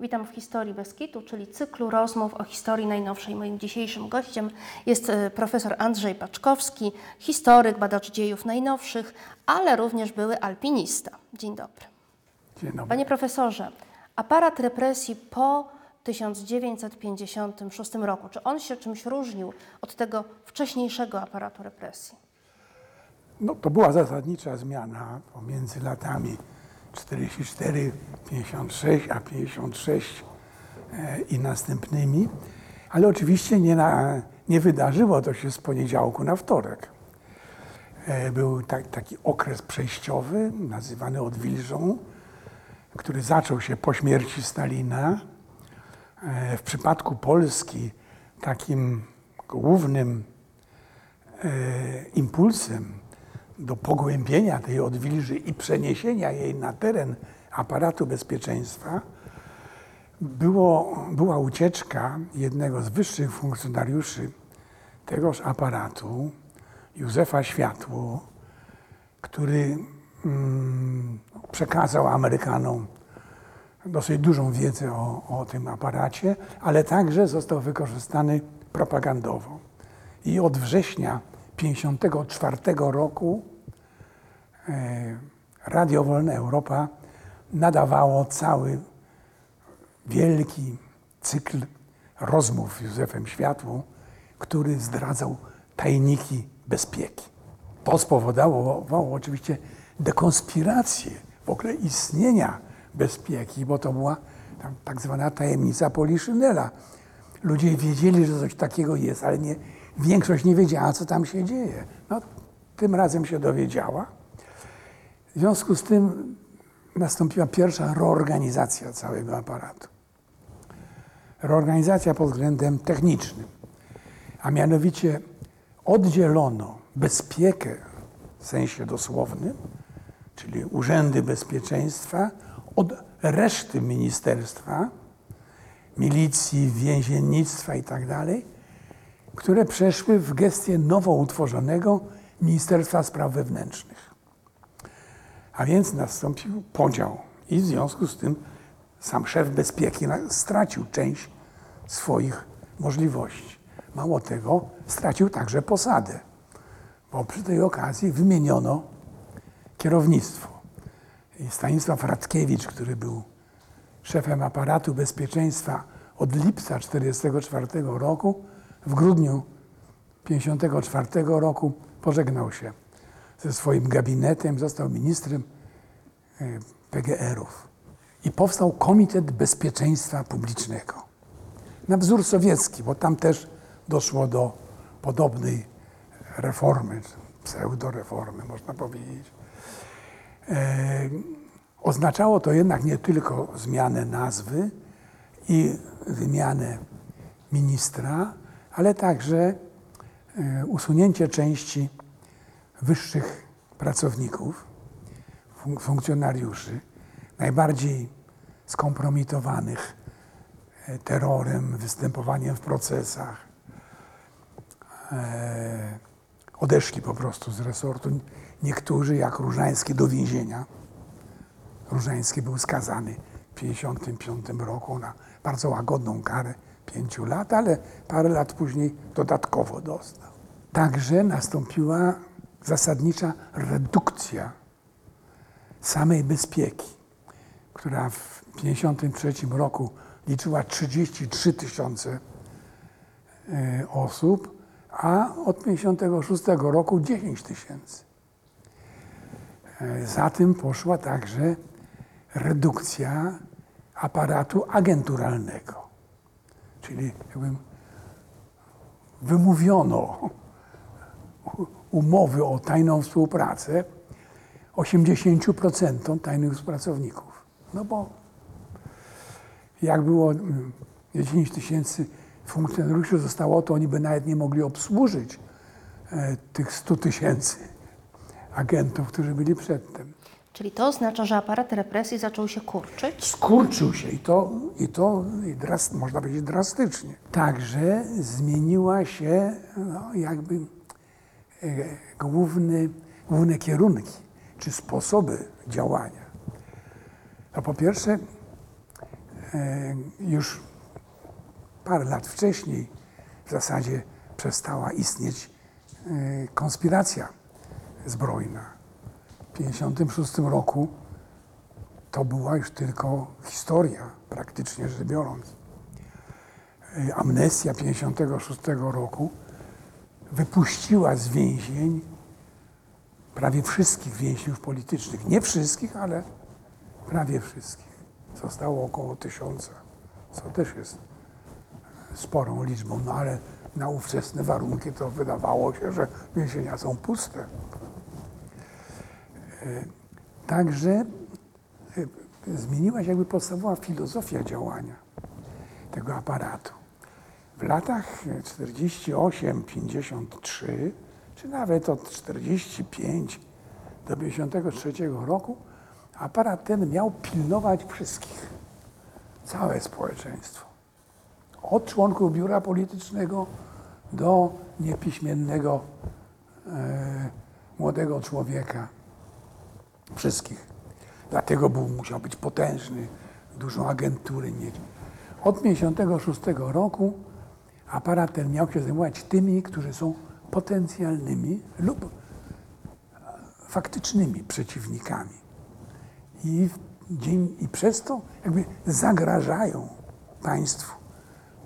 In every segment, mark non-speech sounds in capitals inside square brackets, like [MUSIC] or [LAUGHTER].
Witam w Historii Beskitu, czyli cyklu rozmów o historii najnowszej. Moim dzisiejszym gościem jest e, profesor Andrzej Paczkowski, historyk, badacz dziejów najnowszych, ale również były alpinista. Dzień dobry. Dzień dobry. Panie profesorze, aparat represji po 1956 roku, czy on się czymś różnił od tego wcześniejszego aparatu represji? No, to była zasadnicza zmiana pomiędzy latami 44, 56, a 56 e, i następnymi, ale oczywiście nie, na, nie wydarzyło to się z poniedziałku na wtorek. E, Był tak, taki okres przejściowy, nazywany odwilżą, który zaczął się po śmierci Stalina. E, W przypadku Polski takim głównym impulsem do pogłębienia tej odwilży i przeniesienia jej na teren aparatu bezpieczeństwa było, była ucieczka jednego z wyższych funkcjonariuszy tegoż aparatu, Józefa Światło, który mm, przekazał Amerykanom dosyć dużą wiedzę o, o tym aparacie, ale także został wykorzystany propagandowo. I od września 1954 roku e, Radio Wolna Europa nadawało cały wielki cykl rozmów z Józefem Światłą, który zdradzał tajniki bezpieki. To spowodowało oczywiście dekonspirację w ogóle istnienia bezpieki, bo to była tak zwana tajemnica Poliszynela. Ludzie wiedzieli, że coś takiego jest, ale nie, większość nie wiedziała, co tam się dzieje. No, tym razem się dowiedziała. W związku z tym nastąpiła pierwsza reorganizacja całego aparatu. Reorganizacja pod względem technicznym, a mianowicie oddzielono bezpiekę w sensie dosłownym, czyli urzędy bezpieczeństwa, od reszty ministerstwa, milicji, więziennictwa itd., które przeszły w gestię nowo utworzonego Ministerstwa Spraw Wewnętrznych. A więc nastąpił podział i w związku z tym sam szef bezpieki stracił część swoich możliwości. Mało tego, stracił także posadę, bo przy tej okazji wymieniono kierownictwo. Stanisław Radkiewicz, który był szefem aparatu bezpieczeństwa od lipca 1944 roku, w grudniu 1954 roku pożegnał się ze swoim gabinetem, został ministrem e, PGR-ów. I powstał Komitet Bezpieczeństwa Publicznego. Na wzór sowiecki, bo tam też doszło do podobnej reformy, pseudoreformy, można powiedzieć. E, Oznaczało to jednak nie tylko zmianę nazwy i wymianę ministra, ale także e, usunięcie części wyższych pracowników, fun- funkcjonariuszy, najbardziej skompromitowanych e, terrorem, występowaniem w procesach. E, Odeszli po prostu z resortu. Niektórzy, jak Różański, do więzienia. Różański był skazany w 1955 roku na bardzo łagodną karę pięciu lat, ale parę lat później dodatkowo dostał. Także nastąpiła zasadnicza redukcja samej bezpieki, która w 1953 roku liczyła 33 tysiące e, osób, a od 1956 roku 10 tysięcy. E, Za tym poszła także redukcja aparatu agenturalnego, czyli jakby wymówiono umowy o tajną współpracę 80% tajnych współpracowników. No bo jak było mm, 10 tysięcy funkcjonariuszy zostało, to oni by nawet nie mogli obsłużyć e, tych 100 tysięcy agentów, którzy byli przedtem. Czyli to oznacza, że aparat represji zaczął się kurczyć? Skurczył się i to, i to i można powiedzieć drastycznie. Także zmieniła się no, jakby e, główny, główne kierunki czy sposoby działania. No po pierwsze, e, już parę lat wcześniej w zasadzie przestała istnieć e, konspiracja zbrojna. W 1956 roku to była już tylko historia, praktycznie rzecz biorąc. E, Amnestia 1956 roku wypuściła z więzień prawie wszystkich więźniów politycznych. Nie wszystkich, ale prawie wszystkich. Zostało około tysiąca, co też jest sporą liczbą, no ale na ówczesne warunki to wydawało się, że więzienia są puste. E, Także e, zmieniła się jakby podstawowa filozofia działania tego aparatu. W latach 48-53, czy nawet od 45 do 53 roku, aparat ten miał pilnować wszystkich, całe społeczeństwo. Od członków biura politycznego do niepiśmiennego e, młodego człowieka. Wszystkich. Dlatego był, musiał być potężny, dużą agenturę mieć. Od 56 roku aparat ten miał się zajmować tymi, którzy są potencjalnymi lub faktycznymi przeciwnikami. I, dzień, I przez to jakby zagrażają państwu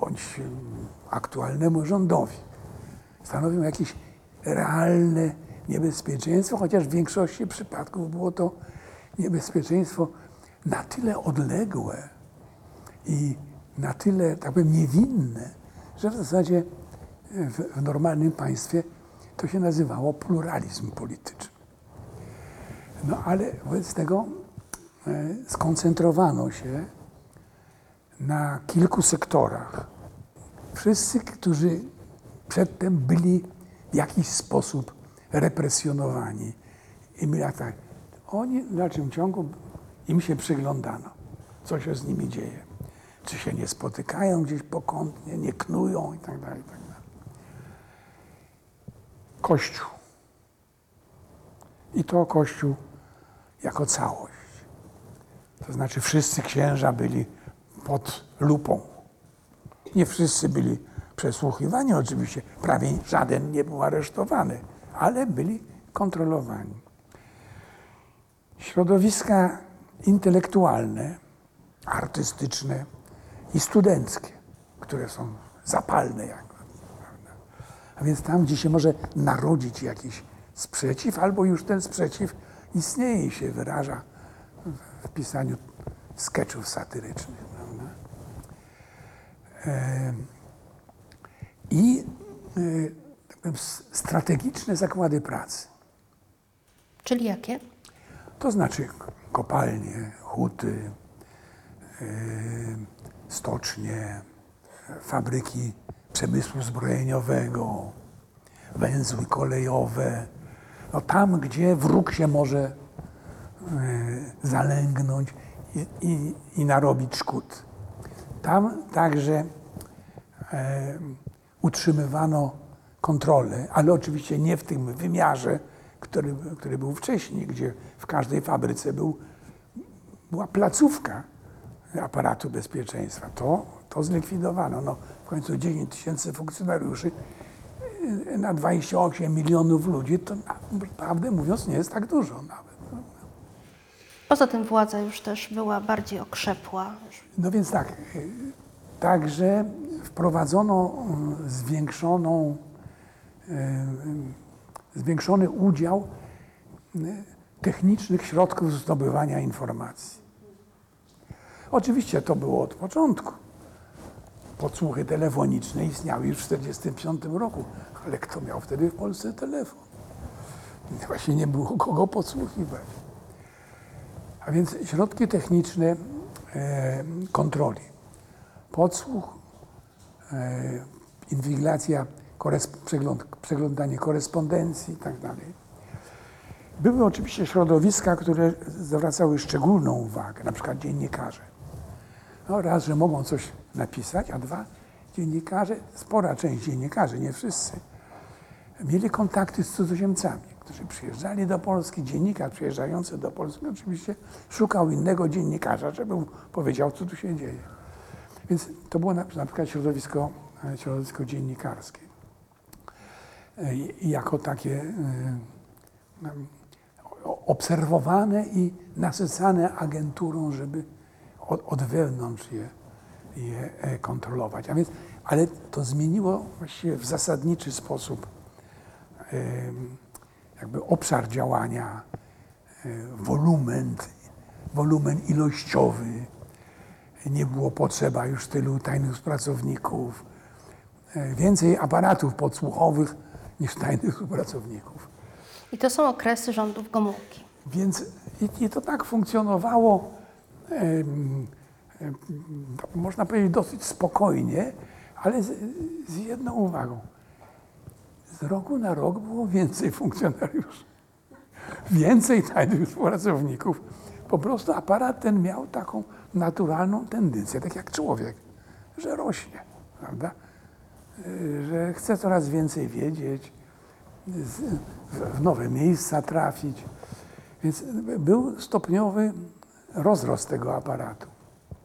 bądź em, aktualnemu rządowi. Stanowią jakieś realne niebezpieczeństwo, chociaż w większości przypadków było to niebezpieczeństwo na tyle odległe i na tyle, tak powiem, niewinne, że w zasadzie w, w normalnym państwie to się nazywało pluralizm polityczny. No ale wobec tego e, skoncentrowano się na kilku sektorach. Wszyscy, którzy przedtem byli w jakiś sposób represjonowani i byli tak, oni w dalszym ciągu im się przyglądano, co się z nimi dzieje. Czy się nie spotykają gdzieś pokątnie, nie knują i tak dalej, i tak. Kościół. I to Kościół jako całość. To znaczy wszyscy księża byli pod lupą. Nie wszyscy byli przesłuchiwani oczywiście, prawie żaden nie był aresztowany, ale byli kontrolowani. Środowiska intelektualne, artystyczne i studenckie, które są zapalne jakby. A więc tam, gdzie się może narodzić jakiś sprzeciw, albo już ten sprzeciw istnieje i się wyraża w- pisaniu sketchów satyrycznych. Em, I strategiczne zakłady pracy. Czyli jakie? To znaczy kopalnie, huty, yy, stocznie, fabryki przemysłu zbrojeniowego, węzły kolejowe. No tam, gdzie wróg się może yy, zalęgnąć i, i, i narobić szkód. Tam także e, utrzymywano kontrolę, ale oczywiście nie w tym wymiarze, który, który był wcześniej, gdzie w każdej fabryce był, była placówka aparatu bezpieczeństwa. To, to zlikwidowano. No, w końcu 9 tysięcy funkcjonariuszy y, na 28 milionów ludzi, to na- prawdę mówiąc nie jest tak dużo nawet. Poza tym władza już też była bardziej okrzepła. No więc tak, y, także wprowadzono y, zwiększoną, zwiększony udział y, technicznych środków zdobywania informacji. Oczywiście to było od początku. Podsłuchy telefoniczne istniały już w 1945 roku, ale kto miał wtedy w Polsce telefon? Właśnie nie było kogo podsłuchiwać. A więc środki techniczne e, kontroli, podsłuch, e, inwigilacja, przegląd, przeglądanie korespondencji itd. Były oczywiście środowiska, które zwracały szczególną uwagę, na przykład dziennikarze. No raz, że mogą coś napisać, a dwa, dziennikarze, spora część dziennikarzy, nie wszyscy, mieli kontakty z cudzoziemcami, którzy przyjeżdżali do Polski. Dziennikarz przyjeżdżający do Polski oczywiście szukał innego dziennikarza, żeby mu powiedział, co tu się dzieje. Więc to było na, na przykład środowisko, e, środowisko dziennikarskie. E, jako takie e, o- obserwowane i nasycane agenturą, żeby od, wewnątrz je, je e, kontrolować. A więc, ale to zmieniło właściwie w zasadniczy sposób jakby obszar działania, e, wolumen, wolumen ilościowy. Nie było potrzeba już tylu tajnych współpracowników, e, więcej aparatów podsłuchowych niż tajnych współpracowników. I to są okresy rządów Gomułki. Więc i, i to tak funkcjonowało, em, em, można powiedzieć, dosyć spokojnie, ale z, z jedną uwagą. Z roku na rok było więcej funkcjonariuszy, więcej tajnych współpracowników. Po prostu aparat ten miał taką naturalną tendencję, tak jak człowiek, że rośnie, prawda? Y, Że chce coraz więcej wiedzieć, w- nowe miejsca trafić. Więc był stopniowy rozrost tego aparatu.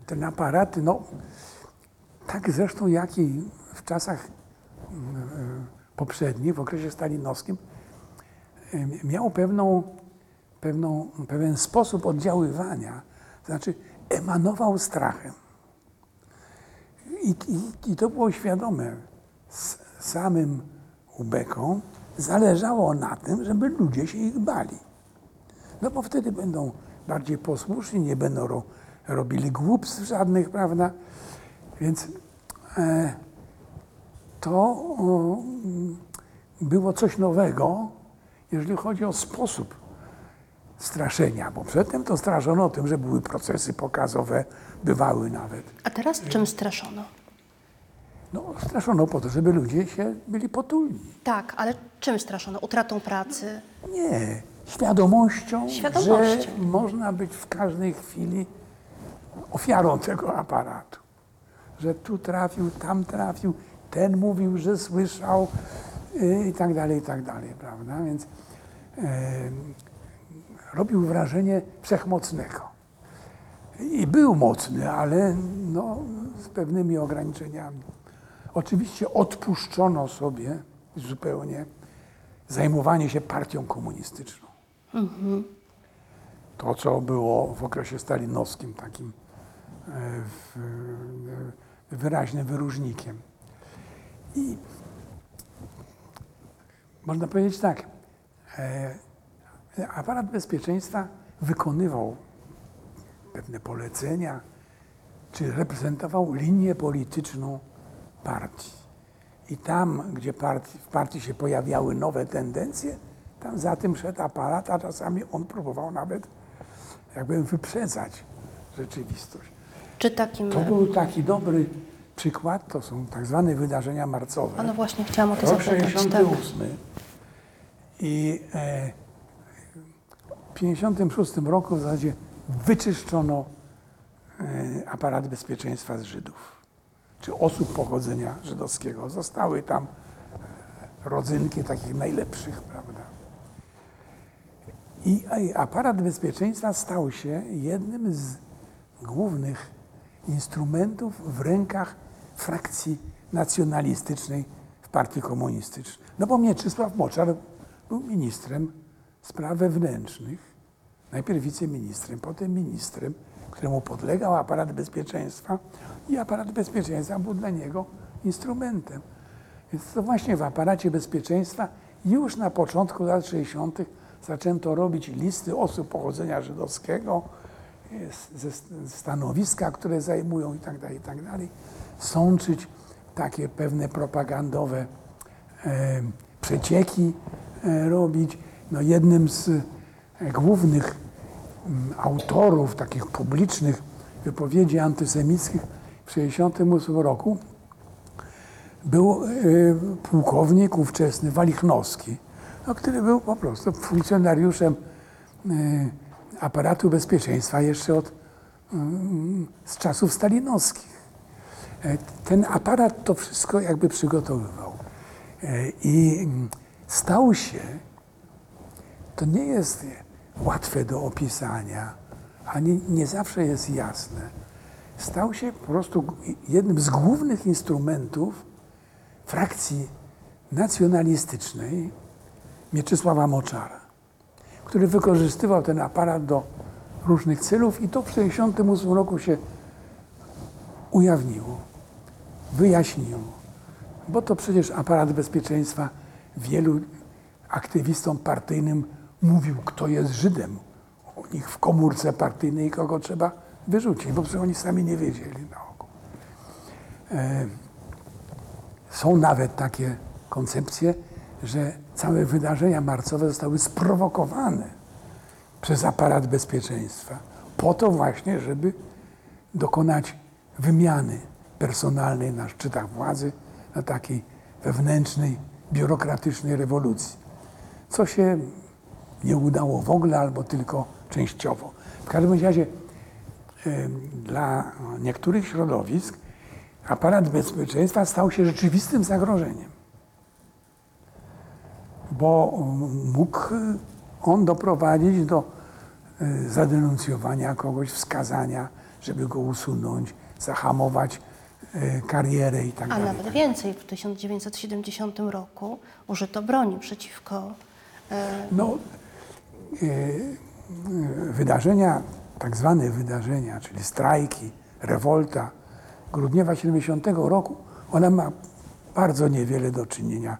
Ten aparat, no, tak zresztą jak i w czasach e, poprzednich, w okresie stalinowskim, em, miał pewną, pewną, pewien sposób oddziaływania, to znaczy emanował strachem. I, i, I to było świadome. S, samym ubekom zależało na tym, żeby ludzie się ich bali. No bo wtedy będą bardziej posłuszni, nie będą ro, robili głupstw żadnych, prawda? Więc e, to o, było coś nowego, jeżeli chodzi o sposób straszenia, bo przedtem to straszono tym, że były procesy pokazowe, bywały nawet. A teraz czym straszono? No, straszono po to, żeby ludzie się byli potulni. Tak, ale czym straszono? Utratą pracy? Nie, świadomością, Świadomością. że można być w każdej chwili ofiarą tego aparatu. Że tu trafił, tam trafił, ten mówił, że słyszał yy, i tak dalej, i tak dalej, prawda? Więc e, robił wrażenie wszechmocnego. I był mocny, ale no, z pewnymi ograniczeniami. Oczywiście odpuszczono sobie zupełnie zajmowanie się partią komunistyczną. To, co było w okresie stalinowskim takim e, e, wyraźnym wyróżnikiem. I można powiedzieć tak, e, aparat bezpieczeństwa wykonywał pewne polecenia, czy reprezentował linię polityczną partii. I tam, gdzie partii, w partii się pojawiały nowe tendencje, tam za tym szedł aparat, a czasami on próbował nawet jakby wyprzedzać rzeczywistość. Czy takim... To był taki dobry przykład, to są tak zwane wydarzenia marcowe. A no właśnie, chciałam o to Rok zapytać. Tak. 68 i e, w 56 roku w zasadzie wyczyszczono e, aparat bezpieczeństwa z Żydów, czy osób pochodzenia żydowskiego. Zostały tam e, rodzynki takich najlepszych, prawda? I aparat bezpieczeństwa stał się jednym z głównych instrumentów w rękach frakcji nacjonalistycznej w partii komunistycznej. No bo Mieczysław Moczar był ministrem spraw wewnętrznych, najpierw wiceministrem, potem ministrem, któremu podlegał aparat bezpieczeństwa i aparat bezpieczeństwa był dla niego instrumentem. Więc to właśnie w aparacie bezpieczeństwa już na początku lat 60. zaczęto robić listy osób pochodzenia żydowskiego, ze stanowiska, które zajmują i tak dalej, i tak sączyć takie pewne propagandowe e, przecieki e, robić. No jednym z e, głównych autorów takich publicznych wypowiedzi antysemickich w 1968 roku był e, pułkownik ówczesny Walichnowski, no, który był po prostu funkcjonariuszem e, aparatu bezpieczeństwa jeszcze od, mm, z czasów stalinowskich. E, Ten aparat to wszystko jakby przygotowywał. I mm, stał się, to nie jest łatwe do opisania, ani nie zawsze jest jasne. stał się po prostu jednym z głównych instrumentów frakcji nacjonalistycznej Mieczysława Moczara, który wykorzystywał ten aparat do różnych celów i to w 1968 roku się ujawniło, wyjaśniło. Bo to przecież aparat bezpieczeństwa wielu aktywistom partyjnym mówił, kto jest Żydem u nich w komórce partyjnej, kogo trzeba wyrzucić, bo przecież oni sami nie wiedzieli na ogół. E, są nawet takie koncepcje, że całe wydarzenia marcowe zostały sprowokowane przez aparat bezpieczeństwa, po to właśnie, żeby dokonać wymiany personalnej na szczytach władzy, na takiej wewnętrznej, biurokratycznej rewolucji. Co się nie udało w ogóle albo tylko częściowo. W każdym razie dla niektórych środowisk aparat bezpieczeństwa stał się rzeczywistym zagrożeniem, bo mógł on doprowadzić do y, zadenuncjowania kogoś, wskazania, żeby go usunąć, zahamować y, karierę i tak A dalej. nawet więcej, w 1970 roku użyto broni przeciwko e, No, wydarzenia, tak zwane wydarzenia, czyli strajki, rewolta grudniowa 70 roku, ona ma bardzo niewiele do czynienia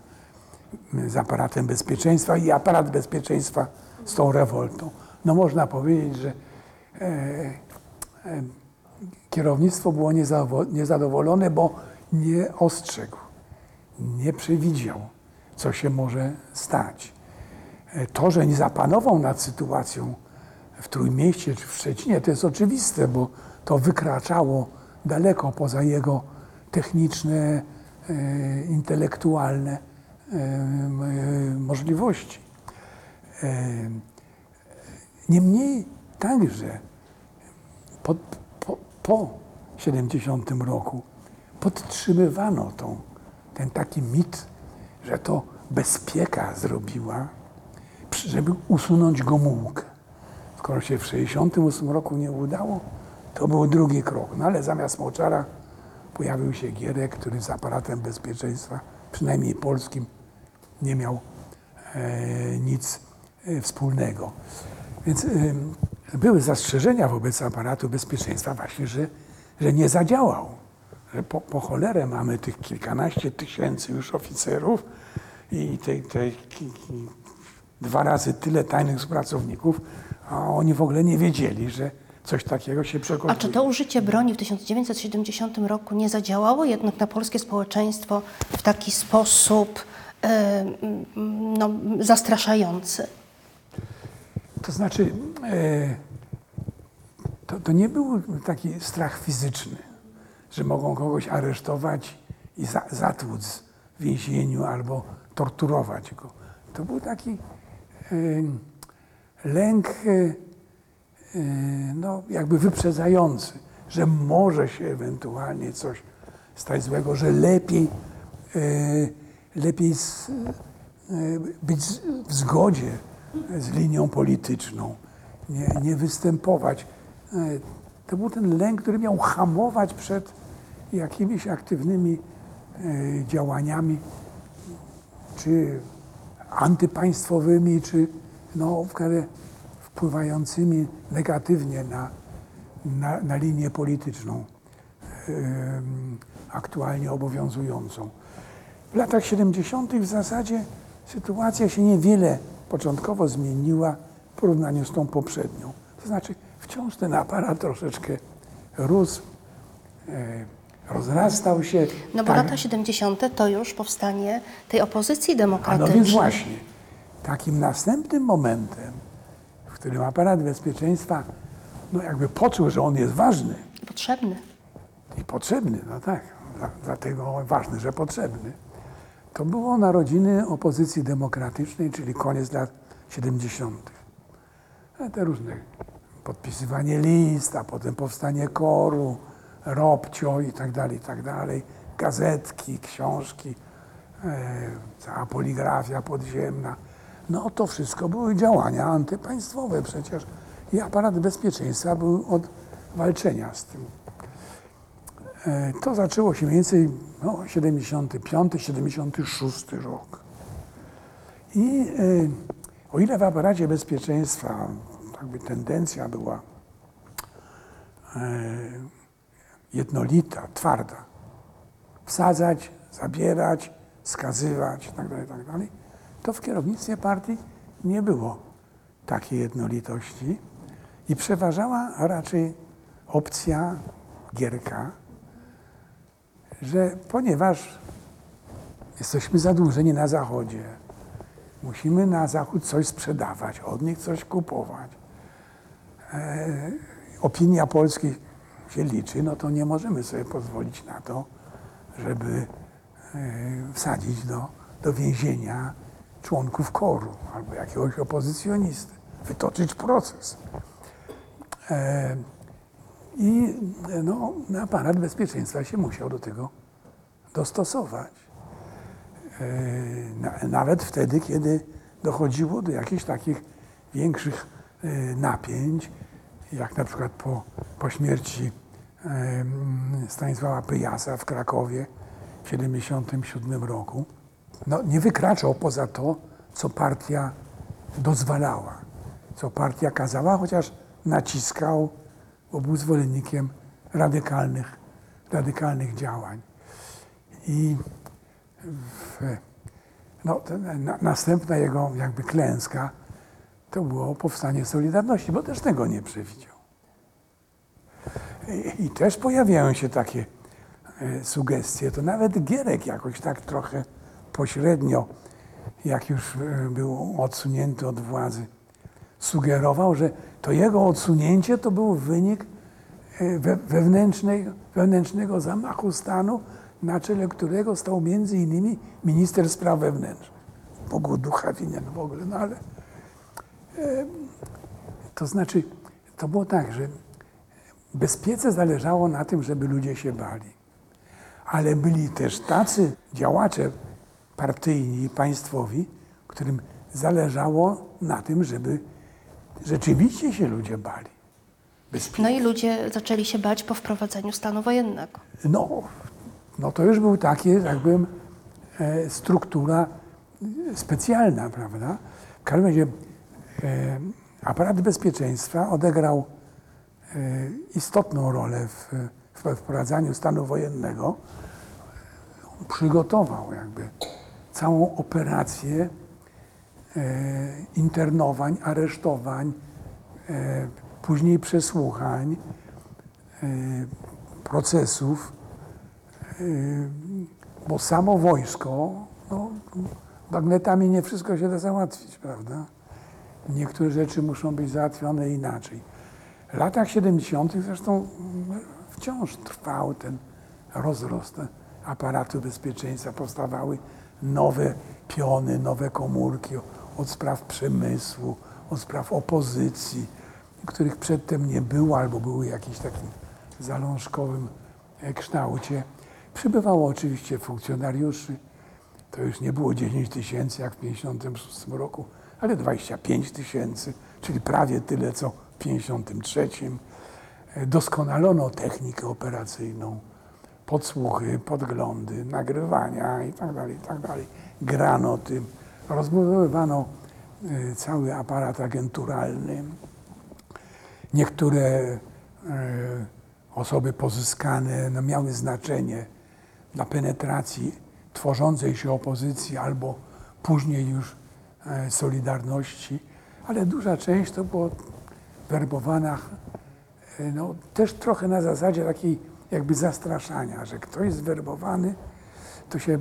m, z aparatem bezpieczeństwa i aparat bezpieczeństwa z tą rewoltą. No można powiedzieć, że e, e, kierownictwo było niezadowolone, bo nie ostrzegł, nie przewidział, co się może stać. E, To, że nie zapanował nad sytuacją w Trójmieście czy w Szczecinie, to jest oczywiste, bo to wykraczało daleko poza jego techniczne, e, intelektualne e, możliwości. Niemniej także po, po, po 70 roku podtrzymywano tą, ten taki mit, że to bezpieka zrobiła, żeby usunąć Gomułkę. Skoro się w 68 roku nie udało, to był drugi krok. No ale zamiast Moczara pojawił się Gierek, który z aparatem bezpieczeństwa, przynajmniej polskim, nie miał e, nic e, wspólnego. Więc em, były zastrzeżenia wobec aparatu bezpieczeństwa właśnie, że, że nie zadziałał. Że po, po cholerę mamy tych kilkanaście tysięcy już oficerów i te, te ki- ki- dwa razy tyle tajnych współpracowników, a oni w ogóle nie wiedzieli, że coś takiego się A przygotuje. czy to użycie broni w 1970 roku nie zadziałało jednak na polskie społeczeństwo w taki sposób m, no, zastraszający? To znaczy, e, to, to nie był taki strach fizyczny, że mogą kogoś aresztować i za, zatłuc w więzieniu albo torturować go. To był taki lęk, e, e, no, jakby wyprzedzający, że może się ewentualnie coś stać złego, że lepiej, lepiej być w zgodzie z linią polityczną, nie, nie występować. To był ten lęk, który miał hamować przed jakimiś aktywnymi działaniami, czy antypaństwowymi, czy no, wpływającymi negatywnie na, na, na linię polityczną aktualnie obowiązującą. W latach 70. w zasadzie sytuacja się niewiele początkowo zmieniła w porównaniu z tą poprzednią. To znaczy wciąż ten aparat troszeczkę rósł, e, rozrastał się. No bo Tak, lata 70. to już powstanie tej opozycji A no demokratycznej. więc właśnie, takim następnym momentem, w którym aparat bezpieczeństwa no jakby poczuł, że on jest ważny Potrzebny. i potrzebny, no tak, dla- dlatego ważny, że potrzebny, to było narodziny opozycji demokratycznej, czyli koniec lat 70. A Te różne podpisywanie list, a potem powstanie koru, robcio i tak dalej, i tak dalej, gazetki, książki, e, cała poligrafia podziemna. No to wszystko były działania antypaństwowe przecież i aparat bezpieczeństwa był od walczenia z tym. E, To zaczęło się mniej więcej no, 75, 76 rok. I e, o ile w aparacie bezpieczeństwa jakby tendencja była jednolita, twarda, wsadzać, zabierać, skazywać itd., itd., to w kierownictwie partii nie było takiej jednolitości i przeważała raczej opcja Gierka, że ponieważ jesteśmy zadłużeni na Zachodzie, musimy na Zachód coś sprzedawać, od nich coś kupować. E, opinia Polski się liczy, no to nie możemy sobie pozwolić na to, żeby e, wsadzić do, do więzienia członków koru albo jakiegoś opozycjonisty, wytoczyć proces. E, I no, aparat bezpieczeństwa się musiał do tego dostosować. E, na- Nawet wtedy, kiedy dochodziło do jakichś takich większych napięć, jak na przykład po, po śmierci Stanisława Pyjasa w Krakowie w 1977 roku, no, nie wykraczał poza to, co partia dozwalała, co partia kazała, chociaż naciskał, bo był zwolennikiem radykalnych, radykalnych działań. I w, no, na, następna jego jakby klęska to było powstanie Solidarności, bo też tego nie przewidział. I, i też pojawiają się takie e, sugestie. To nawet Gierek jakoś tak trochę pośrednio, jak już e, był odsunięty od władzy, sugerował, że to jego odsunięcie to był wynik e, we, wewnętrznej, wewnętrznego zamachu stanu, na czele którego stał między innymi minister spraw wewnętrznych. Bogu ducha winien w ogóle, no ale to znaczy, to było tak, że bezpiece zależało na tym, żeby ludzie się bali. Ale byli też tacy działacze partyjni i państwowi, którym zależało na tym, żeby rzeczywiście się ludzie bali. No i ludzie zaczęli się bać po wprowadzeniu stanu wojennego. No, no to już był taki, jakbym, e, struktura specjalna, prawda? W każdym razie aparat bezpieczeństwa odegrał e, istotną rolę w, w wprowadzaniu stanu wojennego. Przygotował jakby całą operację e, internowań, aresztowań, e, później przesłuchań, e, procesów, bo samo wojsko, no, bagnetami nie wszystko się da załatwić, prawda? Niektóre rzeczy muszą być załatwione inaczej. W latach 70. zresztą mm, wciąż trwał ten rozrost aparatu bezpieczeństwa. Powstawały nowe piony, nowe komórki od spraw przemysłu, od spraw opozycji, których przedtem nie było albo były w jakimś takim zalążkowym e, kształcie. Przybywało oczywiście funkcjonariuszy. To już nie było 10 tysięcy jak w 1956 roku, ale 25 tysięcy, czyli prawie tyle co w 1953. E, Doskonalono technikę operacyjną, podsłuchy, podglądy, nagrywania itd., itd. Grano tym, rozbudowywano e, cały aparat agenturalny. Niektóre e, osoby pozyskane no, miały znaczenie dla penetracji tworzącej się opozycji albo później już Solidarności, ale duża część to było werbowana e, no, też trochę na zasadzie takiej jakby zastraszania, że ktoś zwerbowany to się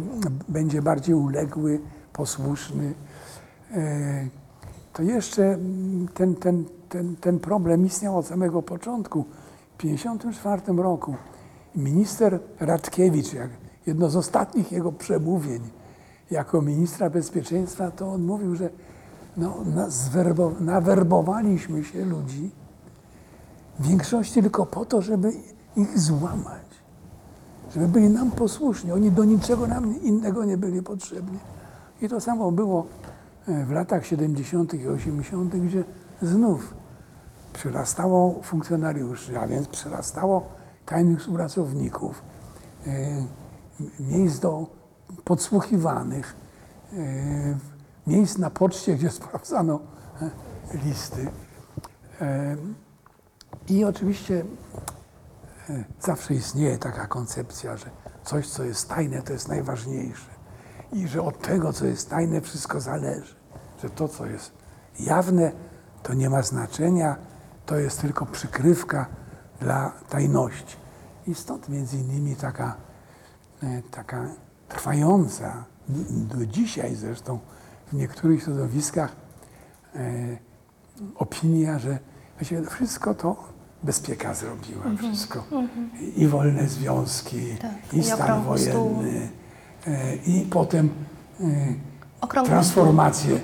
będzie bardziej uległy, posłuszny. E, To jeszcze mm, ten, ten, ten, ten problem istniał od samego początku. W 1954 roku minister Radkiewicz, jedno z ostatnich jego przemówień jako ministra bezpieczeństwa, to on mówił, że no, nawerbowaliśmy się ludzi w większości tylko po to, żeby ich złamać, żeby byli nam posłuszni. Oni do niczego nam innego nie byli potrzebni. I to samo było e, w latach 70. i 80., gdzie znów przyrastało funkcjonariuszy, a więc przyrastało tajnych współpracowników, miejsc do podsłuchiwanych, e, miejsc na poczcie, gdzie [LAUGHS] sprawdzano e, listy. E, I oczywiście zawsze istnieje taka koncepcja, że coś, co jest tajne, to jest najważniejsze. I że od tego, co jest tajne, wszystko zależy. Że to, co jest jawne, to nie ma znaczenia, to jest tylko przykrywka dla tajności. I stąd między innymi taka, taka trwająca, do dzisiaj zresztą w niektórych środowiskach e, opinia, że właściwie wszystko to bezpieka zrobiła, wszystko. I wolne związki, Tak, i i stan stół. wojenny, e, i potem e, Okrągły transformację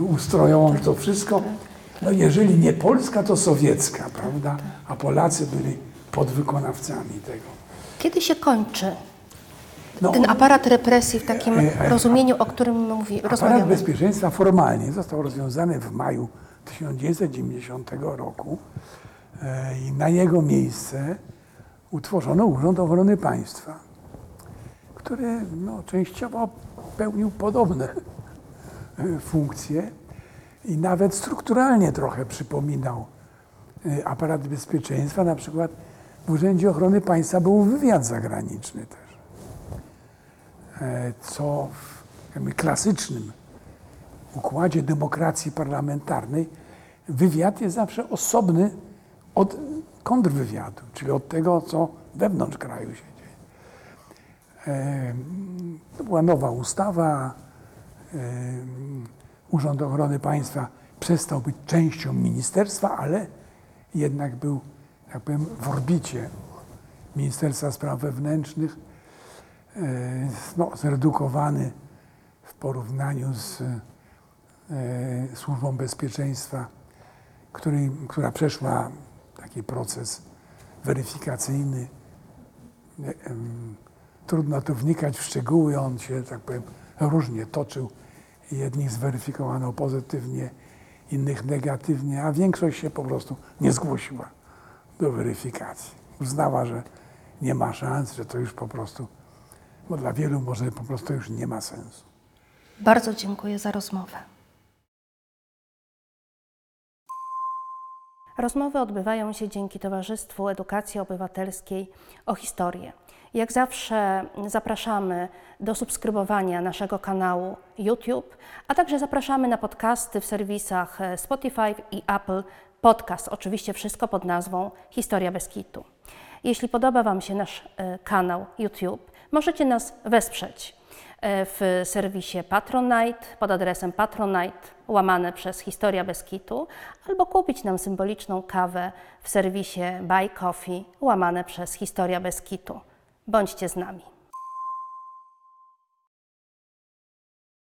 ustrojową, to wszystko. No jeżeli nie polska, to sowiecka, prawda? A Polacy byli podwykonawcami tego. Kiedy się kończy No, ten aparat represji w takim E, e, rozumieniu, o którym mówi, Aparat rozmawiamy? bezpieczeństwa formalnie został rozwiązany w maju 1990 roku e, i na jego miejsce utworzono Urząd Ochrony Państwa, który no, częściowo pełnił podobne funkcje i nawet strukturalnie trochę przypominał aparat bezpieczeństwa. Na przykład w Urzędzie Ochrony Państwa był wywiad zagraniczny też co w klasycznym układzie demokracji parlamentarnej wywiad jest zawsze osobny od kontrwywiadu, czyli od tego, co wewnątrz kraju się dzieje. E, To była nowa ustawa. e, Urząd Ochrony Państwa przestał być częścią ministerstwa, ale jednak był, jak powiem, w orbicie Ministerstwa Spraw Wewnętrznych e, no, zredukowany w porównaniu z e, Służbą Bezpieczeństwa, której, która przeszła taki proces weryfikacyjny. E, Trudno tu wnikać w szczegóły, on się, tak powiem, różnie toczył. Jednych zweryfikowano pozytywnie, innych negatywnie, a większość się po prostu nie zgłosiła do weryfikacji. Uznała, że nie ma szans, że to już po prostu, bo dla wielu może po prostu już nie ma sensu. Bardzo dziękuję za rozmowę. Rozmowy odbywają się dzięki Towarzystwu Edukacji Obywatelskiej o historię. Jak zawsze zapraszamy do subskrybowania naszego kanału YouTube, a także zapraszamy na podcasty w serwisach Spotify i Apple Podcast. Oczywiście wszystko pod nazwą Historia bez kitu. Jeśli podoba Wam się nasz e, kanał YouTube, możecie nas wesprzeć e, w serwisie Patronite pod adresem patronite łamane przez Historia bez kitu albo kupić nam symboliczną kawę w serwisie Buy Coffee łamane przez Historia bez kitu. Bądźcie z nami.